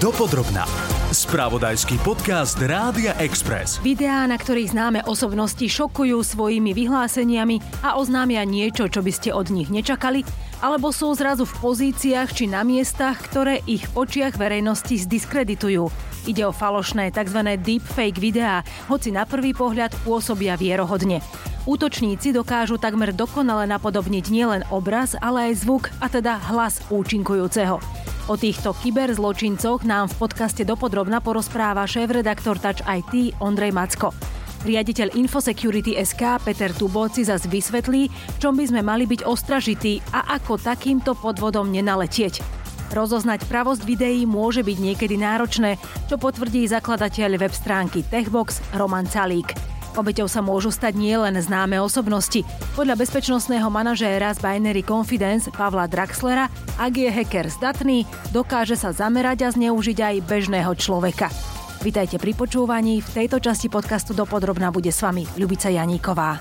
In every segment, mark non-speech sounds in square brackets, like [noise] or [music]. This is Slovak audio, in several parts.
Dopodrobná. Spravodajský podcast Rádia Express. Videá, na ktorých známe osobnosti šokujú svojimi vyhláseniami a oznámia niečo, čo by ste od nich nečakali, alebo sú zrazu v pozíciách či na miestach, ktoré ich v očiach verejnosti zdiskreditujú. Ide o falošné tzv. deepfake videá, hoci na prvý pohľad pôsobia vierohodne. Útočníci dokážu takmer dokonale napodobniť nielen obraz, ale aj zvuk, a teda hlas účinkujúceho. O týchto kyberzločincoch nám v podcaste dopodrobna porozpráva šéf-redaktor Touch IT Ondrej Macko. Riaditeľ Infosecurity SK Peter Tubóci zas vysvetlí, v čom by sme mali byť ostražití a ako takýmto podvodom nenaletieť. Rozoznať pravosť videí môže byť niekedy náročné, čo potvrdí zakladateľ web stránky Techbox Roman Calík. Obeťou sa môžu stať nielen známe osobnosti. Podľa bezpečnostného manažéra z Binary Confidence Pavla Draxlera, ak je hacker zdatný, dokáže sa zamerať a zneužiť aj bežného človeka. Vitajte pri počúvaní. V tejto časti podcastu dopodrobná bude s vami Ľubica Janíková.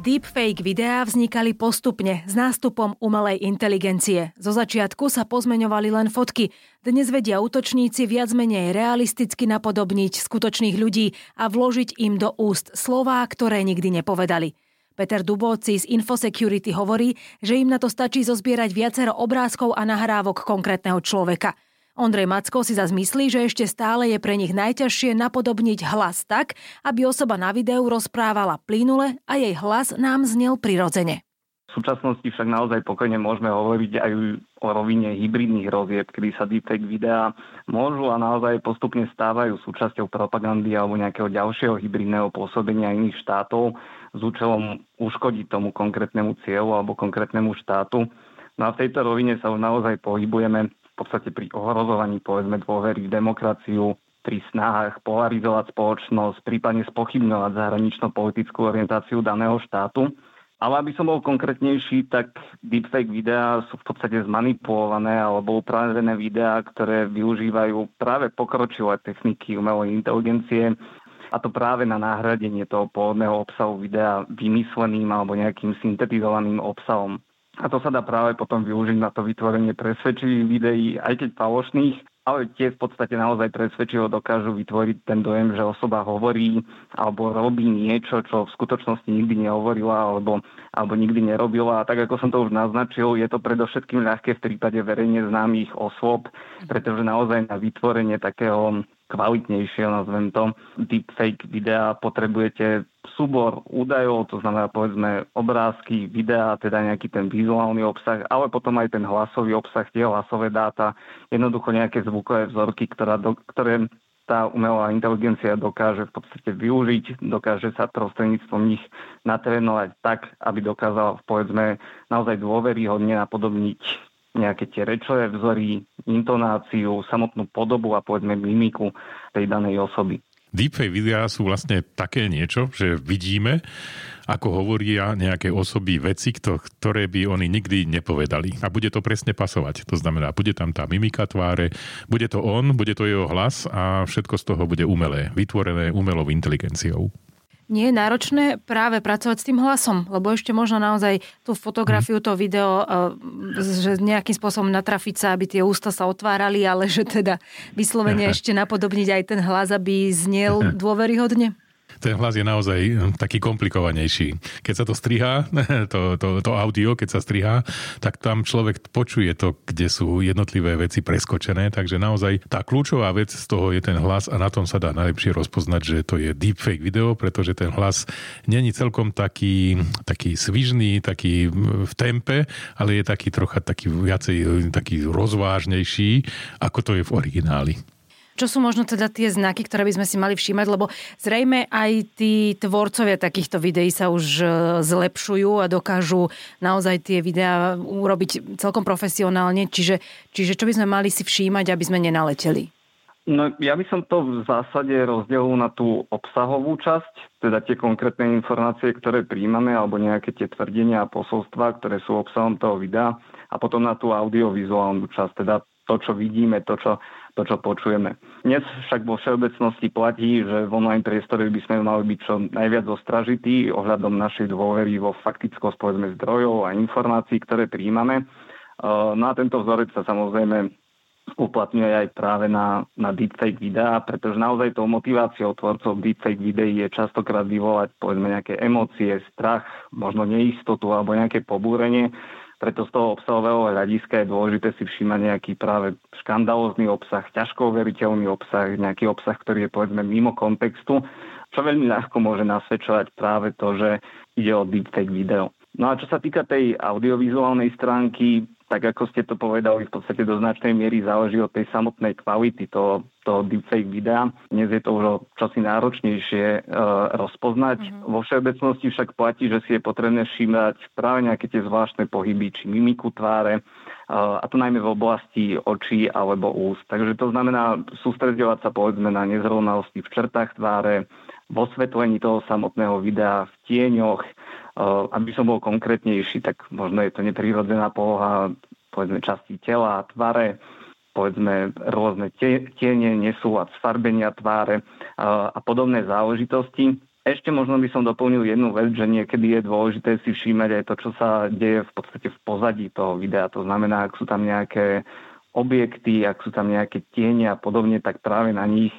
Deepfake videá vznikali postupne s nástupom umelej inteligencie. Zo začiatku sa pozmeňovali len fotky. Dnes vedia útočníci viac menej realisticky napodobniť skutočných ľudí a vložiť im do úst slová, ktoré nikdy nepovedali. Peter Dubovci z Infosecurity hovorí, že im na to stačí zozbierať viacero obrázkov a nahrávok konkrétneho človeka – Ondrej Macko si zase myslí, že ešte stále je pre nich najťažšie napodobniť hlas tak, aby osoba na videu rozprávala plynule a jej hlas nám znel prirodzene. V súčasnosti však naozaj pokojne môžeme hovoriť aj o rovine hybridných rozieb, kedy sa deepfake videá môžu a naozaj postupne stávajú súčasťou propagandy alebo nejakého ďalšieho hybridného pôsobenia iných štátov s účelom uškodiť tomu konkrétnemu cieľu alebo konkrétnemu štátu. No a v tejto rovine sa už naozaj pohybujeme podstate pri ohrozovaní povedzme dôvery v demokraciu, pri snahách polarizovať spoločnosť, prípadne spochybňovať zahranično-politickú orientáciu daného štátu. Ale aby som bol konkrétnejší, tak deepfake videá sú v podstate zmanipulované alebo upravené videá, ktoré využívajú práve pokročilé techniky umelej inteligencie a to práve na náhradenie toho pôvodného obsahu videa vymysleným alebo nejakým syntetizovaným obsahom. A to sa dá práve potom využiť na to vytvorenie presvedčivých videí, aj keď falošných, ale tie v podstate naozaj presvedčivo dokážu vytvoriť ten dojem, že osoba hovorí alebo robí niečo, čo v skutočnosti nikdy nehovorila alebo, alebo nikdy nerobila. A tak ako som to už naznačil, je to predovšetkým ľahké v prípade verejne známych osôb, pretože naozaj na vytvorenie takého kvalitnejšie, nazvem to, deepfake videa potrebujete súbor údajov, to znamená povedzme obrázky, videá, teda nejaký ten vizuálny obsah, ale potom aj ten hlasový obsah, tie hlasové dáta, jednoducho nejaké zvukové vzorky, ktorá do, ktoré tá umelá inteligencia dokáže v podstate využiť, dokáže sa prostredníctvom nich natrénovať tak, aby dokázala povedzme naozaj dôveryhodne napodobniť nejaké tie rečové vzory, intonáciu, samotnú podobu a povedzme mimiku tej danej osoby. Deepfake videá sú vlastne také niečo, že vidíme, ako hovoria nejaké osoby veci, ktoré by oni nikdy nepovedali. A bude to presne pasovať. To znamená, bude tam tá mimika tváre, bude to on, bude to jeho hlas a všetko z toho bude umelé, vytvorené umelou inteligenciou nie je náročné práve pracovať s tým hlasom, lebo ešte možno naozaj tú fotografiu, to video, e, že nejakým spôsobom natrafiť sa, aby tie ústa sa otvárali, ale že teda vyslovene [laughs] ešte napodobniť aj ten hlas, aby znel [laughs] dôveryhodne? Ten hlas je naozaj hm, taký komplikovanejší. Keď sa to strihá, [laughs] to, to, to audio, keď sa strihá, tak tam človek počuje to, kde sú jednotlivé veci preskočené, takže naozaj tá kľúčová vec z toho je ten hlas a na tom sa dá najlepšie rozpoznať, že to je deepfake video, pretože ten hlas není celkom taký, taký svižný, taký hm, v tempe, ale je taký trocha taký viacej taký rozvážnejší, ako to je v origináli. Čo sú možno teda tie znaky, ktoré by sme si mali všímať, lebo zrejme aj tí tvorcovia takýchto videí sa už e, zlepšujú a dokážu naozaj tie videá urobiť celkom profesionálne, čiže, čiže čo by sme mali si všímať, aby sme nenaleteli? No ja by som to v zásade rozdelil na tú obsahovú časť, teda tie konkrétne informácie, ktoré príjmame, alebo nejaké tie tvrdenia a posolstva, ktoré sú obsahom toho videa, a potom na tú audiovizuálnu časť, teda to, čo vidíme, to, čo to, čo počujeme. Dnes však vo všeobecnosti platí, že v online priestore by sme mali byť čo najviac ostražití ohľadom našej dôvery vo faktickosť povedzme zdrojov a informácií, ktoré príjmame. No a tento vzorec sa samozrejme uplatňuje aj práve na, na deepfake videá, pretože naozaj tou motiváciou tvorcov deepfake videí je častokrát vyvolať povedzme nejaké emócie, strach, možno neistotu alebo nejaké pobúrenie. Preto z toho obsahového hľadiska je dôležité si všímať nejaký práve škandalózny obsah, ťažko overiteľný obsah, nejaký obsah, ktorý je povedzme mimo kontextu, čo veľmi ľahko môže nasvedčovať práve to, že ide o deepfake video. No a čo sa týka tej audiovizuálnej stránky, tak ako ste to povedali, v podstate do značnej miery záleží od tej samotnej kvality toho, toho deepfake videa. Dnes je to už čosi náročnejšie e, rozpoznať. Mm-hmm. Vo všeobecnosti však platí, že si je potrebné všímať práve nejaké tie zvláštne pohyby či mimiku tváre, e, a to najmä v oblasti očí alebo úst. Takže to znamená sústredovať sa povedzme na nezrovnalosti v črtách tváre, vo svetlení toho samotného videa, v tieňoch, aby som bol konkrétnejší, tak možno je to neprirodzená poloha povedzme časti tela, tvare, povedzme rôzne tiene, nesúlad sfarbenia tváre a podobné záležitosti. Ešte možno by som doplnil jednu vec, že niekedy je dôležité si všímať aj to, čo sa deje v podstate v pozadí toho videa. To znamená, ak sú tam nejaké objekty, ak sú tam nejaké tiene a podobne, tak práve na nich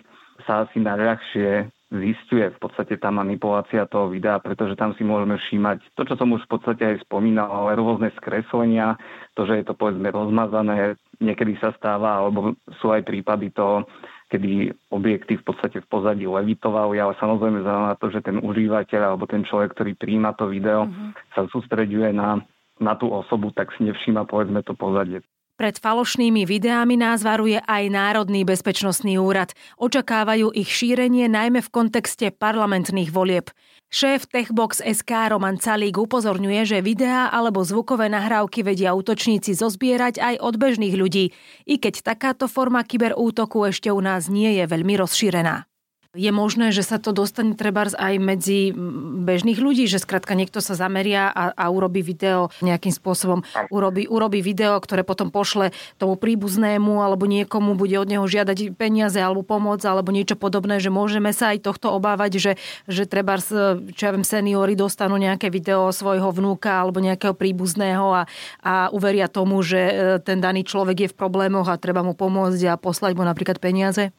sa asi najľahšie zistuje v podstate tá manipulácia toho videa, pretože tam si môžeme všímať to, čo som už v podstate aj spomínal, ale rôzne skreslenia, to, že je to povedzme rozmazané, niekedy sa stáva, alebo sú aj prípady toho, kedy objekty v podstate v pozadí levitovali, ale samozrejme znamená to, že ten užívateľ alebo ten človek, ktorý príjma to video, mm-hmm. sa sústreďuje na, na tú osobu, tak si nevšíma povedzme to pozadie. Pred falošnými videami nás varuje aj Národný bezpečnostný úrad. Očakávajú ich šírenie najmä v kontexte parlamentných volieb. Šéf Techbox SK Roman Calík upozorňuje, že videá alebo zvukové nahrávky vedia útočníci zozbierať aj od bežných ľudí, i keď takáto forma kyberútoku ešte u nás nie je veľmi rozšírená. Je možné, že sa to dostane treba aj medzi bežných ľudí, že skrátka niekto sa zameria a, a urobí video nejakým spôsobom, urobí, urobí video, ktoré potom pošle tomu príbuznému alebo niekomu bude od neho žiadať peniaze alebo pomoc alebo niečo podobné, že môžeme sa aj tohto obávať, že, že treba, čo ja viem, seniory dostanú nejaké video svojho vnúka alebo nejakého príbuzného a, a uveria tomu, že e, ten daný človek je v problémoch a treba mu pomôcť a poslať mu napríklad peniaze?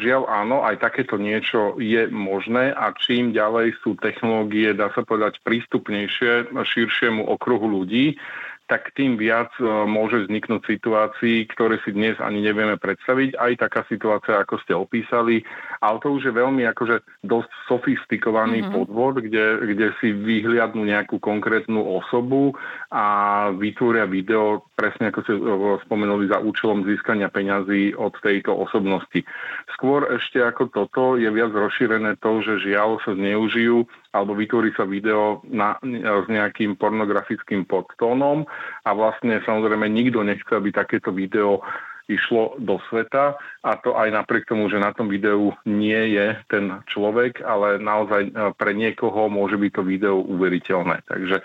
Žiaľ áno, aj takéto niečo je možné a čím ďalej sú technológie, dá sa povedať, prístupnejšie širšiemu okruhu ľudí, tak tým viac e, môže vzniknúť situácií, ktoré si dnes ani nevieme predstaviť. Aj taká situácia, ako ste opísali, ale to už je veľmi akože dosť sofistikovaný mm-hmm. podvod, kde, kde si vyhliadnú nejakú konkrétnu osobu a vytvoria video presne ako ste e, spomenuli za účelom získania peňazí od tejto osobnosti. Skôr ešte ako toto je viac rozšírené to, že žiaľ sa zneužijú alebo vytvorí sa video na, s nejakým pornografickým podtónom a vlastne samozrejme nikto nechce, aby takéto video išlo do sveta a to aj napriek tomu, že na tom videu nie je ten človek, ale naozaj e, pre niekoho môže byť to video uveriteľné. Takže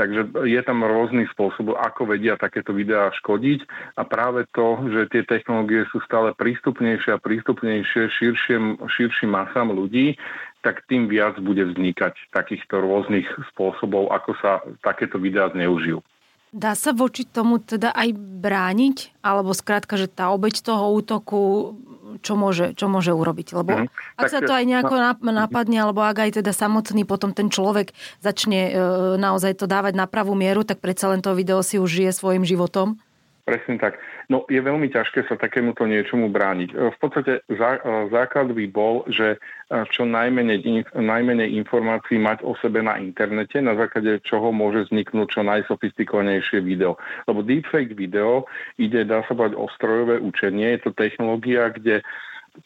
Takže je tam rôzny spôsob, ako vedia takéto videá škodiť a práve to, že tie technológie sú stále prístupnejšie a prístupnejšie širším, širším masám ľudí, tak tým viac bude vznikať takýchto rôznych spôsobov, ako sa takéto videá zneužijú. Dá sa voči tomu teda aj brániť? Alebo skrátka, že tá obeď toho útoku, čo môže, čo môže urobiť? Lebo mm, ak tak, sa to aj nejako no, napadne, alebo ak aj teda samotný potom ten človek začne e, naozaj to dávať na pravú mieru, tak predsa len to video si už žije svojim životom? Presne tak. No je veľmi ťažké sa takémuto niečomu brániť. V podstate zá, základ by bol, že čo najmenej, najmenej informácií mať o sebe na internete, na základe čoho môže vzniknúť čo najsofistikovanejšie video. Lebo deepfake video ide, dá sa povedať, o strojové učenie. Je to technológia, kde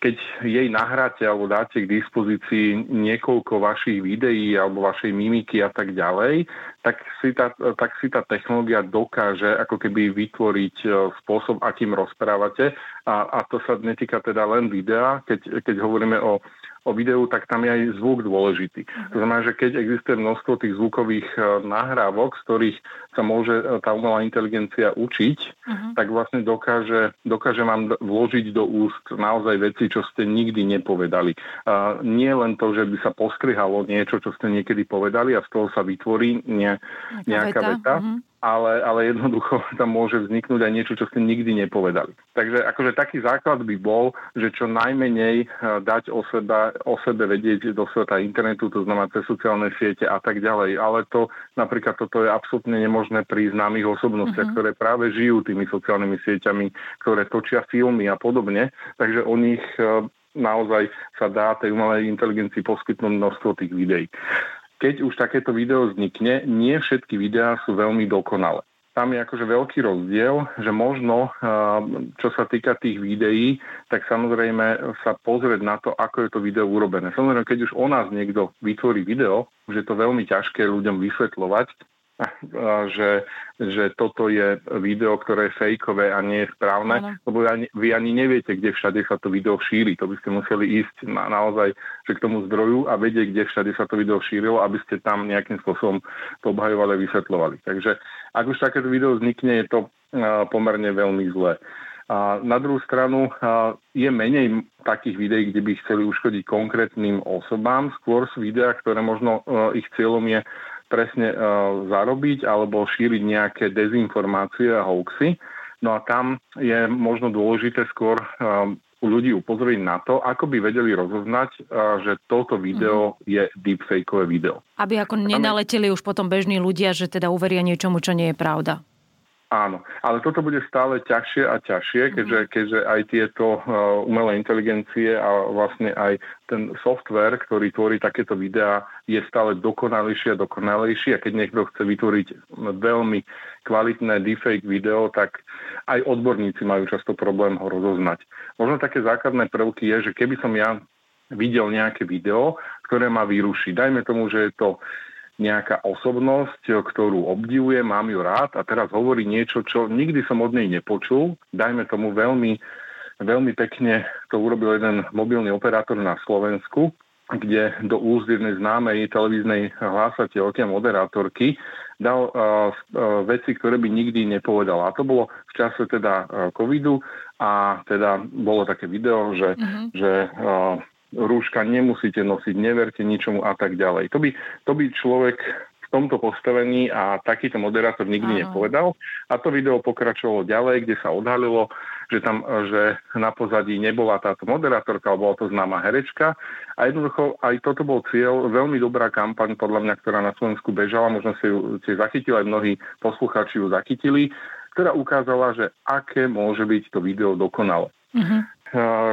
keď jej nahráte alebo dáte k dispozícii niekoľko vašich videí alebo vašej mimiky a tak ďalej, tak si tá, tak si tá technológia dokáže ako keby vytvoriť e, spôsob, akým rozprávate. A, a to sa netýka teda len videa, keď, keď hovoríme o o videu, tak tam je aj zvuk dôležitý. To znamená, že keď existuje množstvo tých zvukových e, nahrávok, z ktorých sa môže e, tá umelá inteligencia učiť, uh-huh. tak vlastne dokáže, dokáže vám vložiť do úst naozaj veci, čo ste nikdy nepovedali. A nie len to, že by sa postrihalo niečo, čo ste niekedy povedali a z toho sa vytvorí ne, nejaká veta, veta uh-huh ale, ale jednoducho [laughs] tam môže vzniknúť aj niečo, čo ste nikdy nepovedali. Takže akože taký základ by bol, že čo najmenej dať o, seba, o sebe vedieť do sveta internetu, to znamená cez sociálne siete a tak ďalej. Ale to napríklad toto je absolútne nemožné pri známych osobnostiach, uh-huh. ktoré práve žijú tými sociálnymi sieťami, ktoré točia filmy a podobne. Takže o nich naozaj sa dá tej umelej inteligencii poskytnúť množstvo tých videí. Keď už takéto video vznikne, nie všetky videá sú veľmi dokonalé. Tam je akože veľký rozdiel, že možno, čo sa týka tých videí, tak samozrejme sa pozrieť na to, ako je to video urobené. Samozrejme, keď už o nás niekto vytvorí video, že je to veľmi ťažké ľuďom vysvetľovať, že, že toto je video, ktoré je fejkové a nie je správne, ano. lebo vy ani, vy ani neviete, kde všade sa to video šíri. To by ste museli ísť na, naozaj že k tomu zdroju a vedieť, kde všade sa to video šírilo, aby ste tam nejakým spôsobom to obhajovali a vysvetľovali. Takže ak už takéto video vznikne, je to pomerne veľmi zlé. A na druhú stranu je menej takých videí, kde by chceli uškodiť konkrétnym osobám. Skôr sú videá, ktoré možno ich cieľom je presne uh, zarobiť alebo šíriť nejaké dezinformácie a hoaxy. No a tam je možno dôležité skôr uh, u ľudí upozoriť na to, ako by vedeli rozoznať, uh, že toto video mm-hmm. je deepfakeové video. Aby ako nenaleteli už potom bežní ľudia, že teda uveria niečomu, čo nie je pravda. Áno, ale toto bude stále ťažšie a ťažšie, mhm. keďže, keďže aj tieto uh, umelé inteligencie a vlastne aj ten software, ktorý tvorí takéto videá, je stále dokonalejší a dokonalejší a keď niekto chce vytvoriť veľmi kvalitné deepfake video, tak aj odborníci majú často problém ho rozoznať. Možno také základné prvky je, že keby som ja videl nejaké video, ktoré ma vyruší. Dajme tomu, že je to nejaká osobnosť, ktorú obdivujem, mám ju rád a teraz hovorí niečo, čo nikdy som od nej nepočul. Dajme tomu veľmi, veľmi pekne to urobil jeden mobilný operátor na Slovensku, kde do úst jednej známej televíznej hlásateľky a moderátorky dal uh, uh, veci, ktoré by nikdy nepovedal. A to bolo v čase teda uh, covidu a teda bolo také video, že, uh-huh. že uh, rúška nemusíte nosiť, neverte ničomu a tak ďalej. To by, to by človek v tomto postavení a takýto moderátor nikdy Aha. nepovedal. A to video pokračovalo ďalej, kde sa odhalilo, že tam že na pozadí nebola táto moderátorka, ale bola to známa herečka. A jednoducho aj toto bol cieľ, veľmi dobrá kampaň, podľa mňa, ktorá na Slovensku bežala, možno si ju si zachytili, aj mnohí posluchači ju zachytili, ktorá ukázala, že aké môže byť to video dokonalé. Uh-huh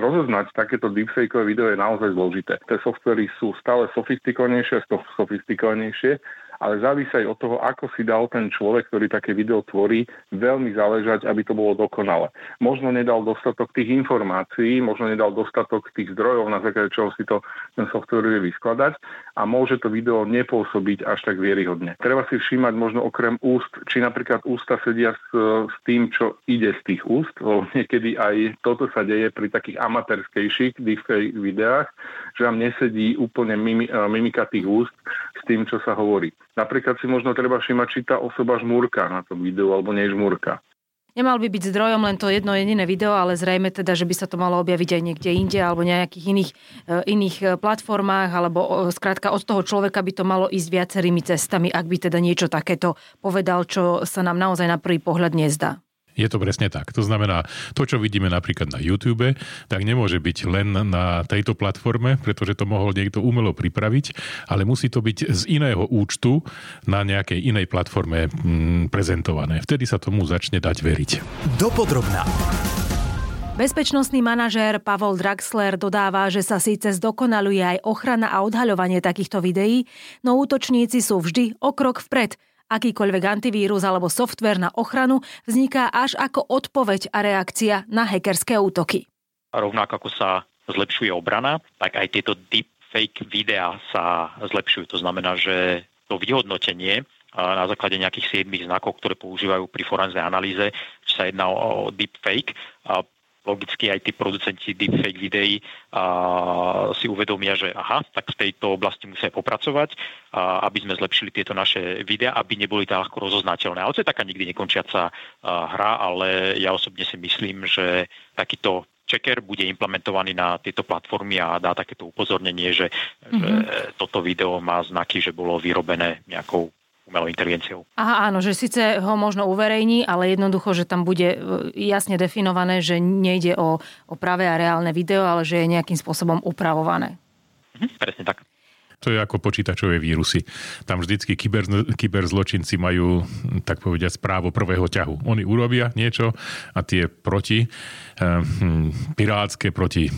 rozoznať takéto deepfakeové video je naozaj zložité. Tie softvery sú stále sofistikovanejšie, sofistikovanejšie ale závisí aj od toho, ako si dal ten človek, ktorý také video tvorí, veľmi záležať, aby to bolo dokonale. Možno nedal dostatok tých informácií, možno nedal dostatok tých zdrojov, na základe čoho si to ten software vie vyskladať a môže to video nepôsobiť až tak vieryhodne. Treba si všímať možno okrem úst, či napríklad ústa sedia s, s tým, čo ide z tých úst, lebo niekedy aj toto sa deje pri takých amatérskejších deepfake videách, že vám nesedí úplne mimika tých úst s tým, čo sa hovorí. Napríklad si možno treba všimať, či tá osoba žmúrka na tom videu alebo nie žmúrka. Nemal by byť zdrojom len to jedno jediné video, ale zrejme teda, že by sa to malo objaviť aj niekde inde alebo nejakých iných, e, iných e, platformách, alebo skrátka od toho človeka by to malo ísť viacerými cestami, ak by teda niečo takéto povedal, čo sa nám naozaj na prvý pohľad nezdá. Je to presne tak. To znamená, to, čo vidíme napríklad na YouTube, tak nemôže byť len na tejto platforme, pretože to mohol niekto umelo pripraviť, ale musí to byť z iného účtu na nejakej inej platforme mm, prezentované. Vtedy sa tomu začne dať veriť. Dopodrobná. Bezpečnostný manažér Pavol Draxler dodáva, že sa síce zdokonaluje aj ochrana a odhaľovanie takýchto videí, no útočníci sú vždy o krok vpred – Akýkoľvek antivírus alebo software na ochranu vzniká až ako odpoveď a reakcia na hackerské útoky. A rovnako ako sa zlepšuje obrana, tak aj tieto deepfake videá sa zlepšujú. To znamená, že to vyhodnotenie na základe nejakých 7 znakov, ktoré používajú pri forenznej analýze, či sa jedná o deepfake, logicky aj tí producenti deepfake videí a, si uvedomia, že aha, tak v tejto oblasti musia popracovať, a, aby sme zlepšili tieto naše videá, aby neboli tak ľahko rozoznateľné. Ale to je taká nikdy nekončiaca a, hra, ale ja osobne si myslím, že takýto checker bude implementovaný na tieto platformy a dá takéto upozornenie, že, mm-hmm. že toto video má znaky, že bolo vyrobené nejakou umelou inteligenciou. Aha, áno, že síce ho možno uverejní, ale jednoducho, že tam bude e, jasne definované, že nejde o, o pravé a reálne video, ale že je nejakým spôsobom upravované. Mhm, presne tak. To je ako počítačové vírusy. Tam vždycky kyber, kyberzločinci majú, tak povediať, správo prvého ťahu. Oni urobia niečo a tie proti, eh, pirátske, proti eh,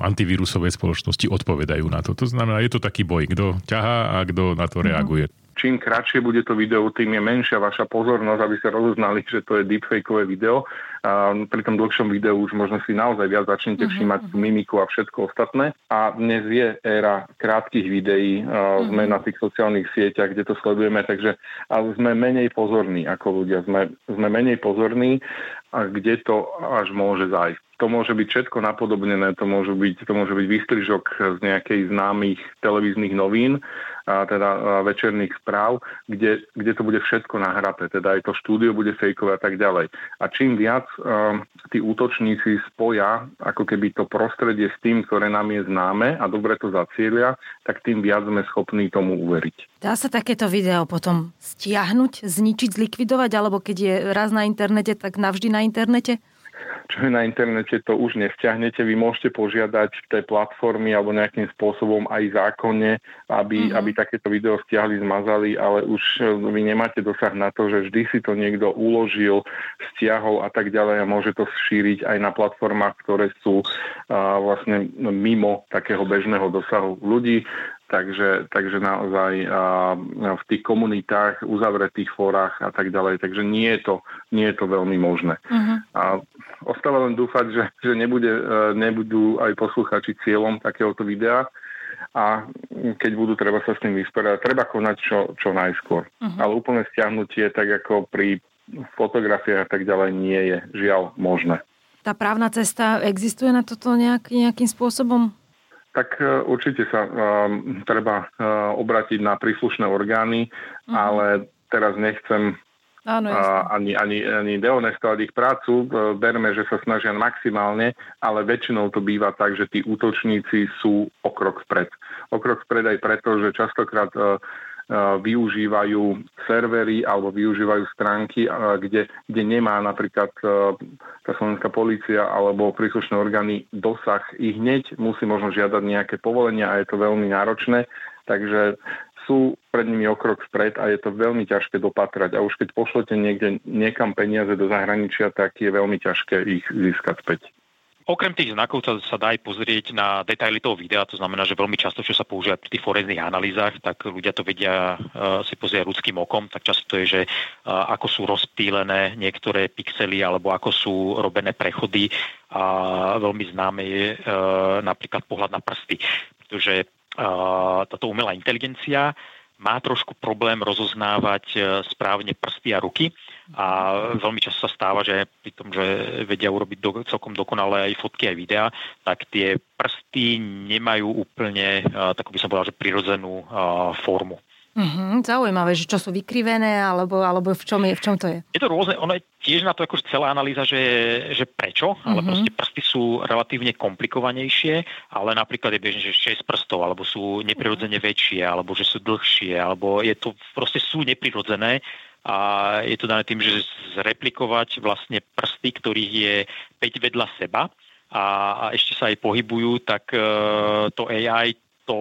antivírusovej spoločnosti odpovedajú na to. To znamená, je to taký boj, kto ťahá a kto na to reaguje. Čím kratšie bude to video, tým je menšia vaša pozornosť, aby ste rozoznali, že to je deepfakeové video a pri tom dlhšom videu už možno si naozaj viac začnete uh-huh. všímať tú mimiku a všetko ostatné. A dnes je éra krátkých videí, uh, sme na tých sociálnych sieťach, kde to sledujeme, takže ale sme menej pozorní ako ľudia, sme, sme menej pozorní a kde to až môže zájsť. To môže byť všetko napodobnené, to môže byť, to môže byť výstrižok z nejakej známych televíznych novín, a teda večerných správ, kde, kde to bude všetko nahraté, teda aj to štúdio bude fejkové a tak ďalej. A čím viac um, tí útočníci spoja ako keby to prostredie s tým, ktoré nám je známe a dobre to zacielia, tak tým viac sme schopní tomu uveriť. Dá sa takéto video potom stiahnuť, zničiť, zlikvidovať, alebo keď je raz na internete, tak navždy na internete? Čo je na internete, to už nevzťahnete. Vy môžete požiadať v tej platformy alebo nejakým spôsobom aj zákonne, aby, mm-hmm. aby takéto video stiahli, zmazali, ale už e, vy nemáte dosah na to, že vždy si to niekto uložil, stiahol a tak ďalej a môže to šíriť aj na platformách, ktoré sú uh, vlastne mimo takého bežného dosahu ľudí. Takže, takže naozaj v tých komunitách, uzavretých fórach a tak ďalej. Takže nie je to, nie je to veľmi možné. Uh-huh. A ostáva len dúfať, že, že nebude, e, nebudú aj posluchači cieľom takéhoto videa a keď budú, treba sa s tým vysporiadať. Treba konať čo, čo najskôr. Uh-huh. Ale úplne stiahnutie, tak ako pri fotografiách a tak ďalej, nie je žiaľ možné. Tá právna cesta existuje na toto nejak, nejakým spôsobom? Tak e, určite sa um, treba uh, obratiť na príslušné orgány, uh-huh. ale teraz nechcem Áno, uh, ani, ani, ani deonestovať ich prácu. Berme, že sa snažia maximálne, ale väčšinou to býva tak, že tí útočníci sú o krok vpred. O krok vpred aj preto, že častokrát uh, využívajú servery alebo využívajú stránky, kde, kde nemá napríklad tá slovenská policia alebo príslušné orgány dosah i hneď musí možno žiadať nejaké povolenia a je to veľmi náročné. Takže sú pred nimi o krok vpred a je to veľmi ťažké dopatrať. A už keď pošlete niekde niekam peniaze do zahraničia, tak je veľmi ťažké ich získať späť. Okrem tých znakov sa, sa dá aj pozrieť na detaily toho videa, to znamená, že veľmi často, čo sa používa pri tých forenzných analýzach, tak ľudia to vedia uh, si pozrieť ľudským okom, tak často to je, že uh, ako sú rozptýlené niektoré pixely alebo ako sú robené prechody. A veľmi známe je uh, napríklad pohľad na prsty, pretože uh, táto umelá inteligencia má trošku problém rozoznávať správne prsty a ruky a veľmi často sa stáva, že pri tom, že vedia urobiť do, celkom dokonalé aj fotky, aj videá, tak tie prsty nemajú úplne, tak by som povedal, že prirodzenú formu. Mm-hmm, zaujímavé, že čo sú vykrivené, alebo, alebo v, čom je, v čom to je? Je to rôzne, ono je tiež na to akože celá analýza, že, že prečo, ale mm-hmm. proste prsty sú relatívne komplikovanejšie, ale napríklad je bežné, že 6 prstov, alebo sú neprirodzene väčšie, alebo že sú dlhšie, alebo je to, proste sú neprirodzené a je to dané tým, že zreplikovať vlastne prsty, ktorých je 5 vedľa seba a, a ešte sa aj pohybujú, tak uh, to AI to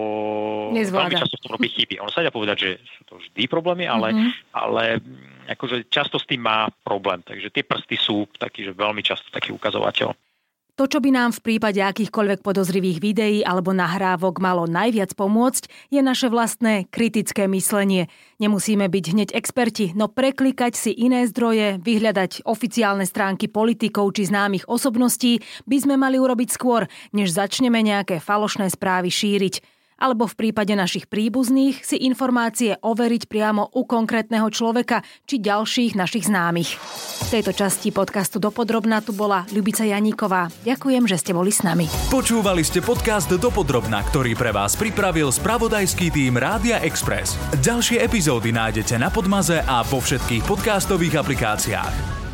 Nezvláda. veľmi často v tom robí chyby. Ono sa dá povedať, že sú to vždy problémy, ale, mm-hmm. ale akože často s tým má problém. Takže tie prsty sú taký, že veľmi často taký ukazovateľ. To, čo by nám v prípade akýchkoľvek podozrivých videí alebo nahrávok malo najviac pomôcť, je naše vlastné kritické myslenie. Nemusíme byť hneď experti, no preklikať si iné zdroje, vyhľadať oficiálne stránky politikov či známych osobností by sme mali urobiť skôr, než začneme nejaké falošné správy šíriť alebo v prípade našich príbuzných si informácie overiť priamo u konkrétneho človeka či ďalších našich známych. V tejto časti podcastu Dopodrobna tu bola Ľubica Janíková. Ďakujem, že ste boli s nami. Počúvali ste podcast Dopodrobna, ktorý pre vás pripravil spravodajský tým Rádia Express. Ďalšie epizódy nájdete na Podmaze a vo všetkých podcastových aplikáciách.